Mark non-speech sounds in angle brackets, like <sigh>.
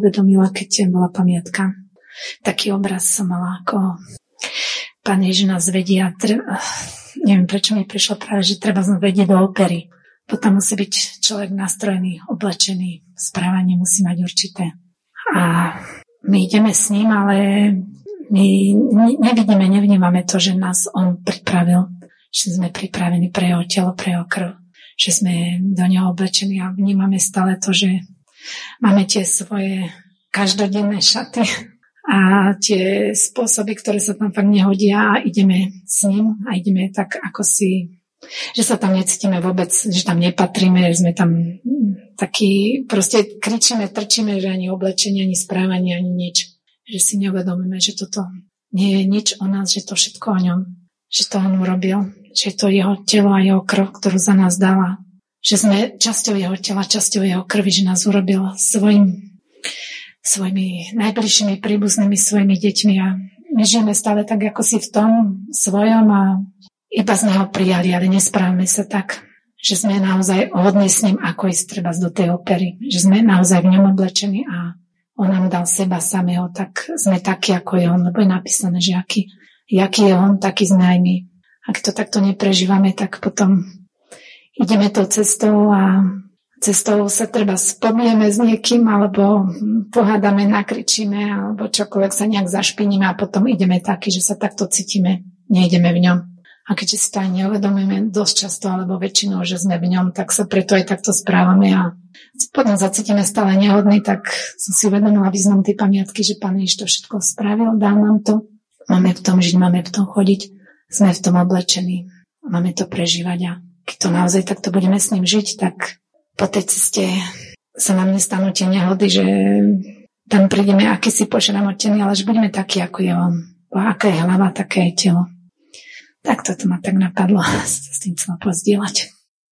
uvedomila, keď bola pamiatka. Taký obraz som mala, ako pán Ježiš nás vedia, neviem prečo mi prišlo práve, že treba znova vedieť do opery. Potom musí byť človek nastrojený, oblečený, správanie musí mať určité. A my ideme s ním, ale my nevidíme, nevnímame to, že nás on pripravil, že sme pripravení pre jeho telo, pre jeho krv, že sme do neho oblečení a vnímame stále to, že máme tie svoje každodenné šaty a tie spôsoby, ktoré sa tam fakt nehodia a ideme s ním a ideme tak ako si že sa tam necítime vôbec, že tam nepatríme, že sme tam takí, proste kričíme, trčíme, že ani oblečenie, ani správanie, ani nič. Že si neuvedomíme, že toto nie je nič o nás, že to všetko o ňom, že to on urobil, že to jeho telo a jeho krv, ktorú za nás dala, že sme časťou jeho tela, časťou jeho krvi, že nás urobil svojim, svojimi najbližšími príbuznými svojimi deťmi a my žijeme stále tak, ako si v tom svojom a iba sme ho prijali, ale nesprávame sa tak, že sme naozaj hodní s ním, ako ísť treba do tej opery. Že sme naozaj v ňom oblečení a on nám dal seba samého, tak sme takí, ako je on, lebo je napísané, že aký, aký je on, taký sme aj my. Ak to takto neprežívame, tak potom ideme tou cestou a cestou sa treba spomieme s niekým, alebo pohádame, nakričíme, alebo čokoľvek sa nejak zašpiníme a potom ideme taký, že sa takto cítime, nejdeme v ňom. A keďže si to aj neuvedomujeme dosť často alebo väčšinou, že sme v ňom, tak sa preto aj takto správame a potom zacítime stále nehodný, tak som si uvedomila význam tej pamiatky, že Pán Ježiš to všetko spravil, dal nám to. Máme v tom žiť, máme v tom chodiť, sme v tom oblečení, máme to prežívať a keď to naozaj takto budeme s ním žiť, tak po tej ceste sa nám nestanú tie nehody, že tam prídeme akýsi pošramotený, ale že budeme takí, ako je on. Aká je hlava, také je telo. Tak toto ma tak napadlo <laughs> s tým chcela pozdieľať.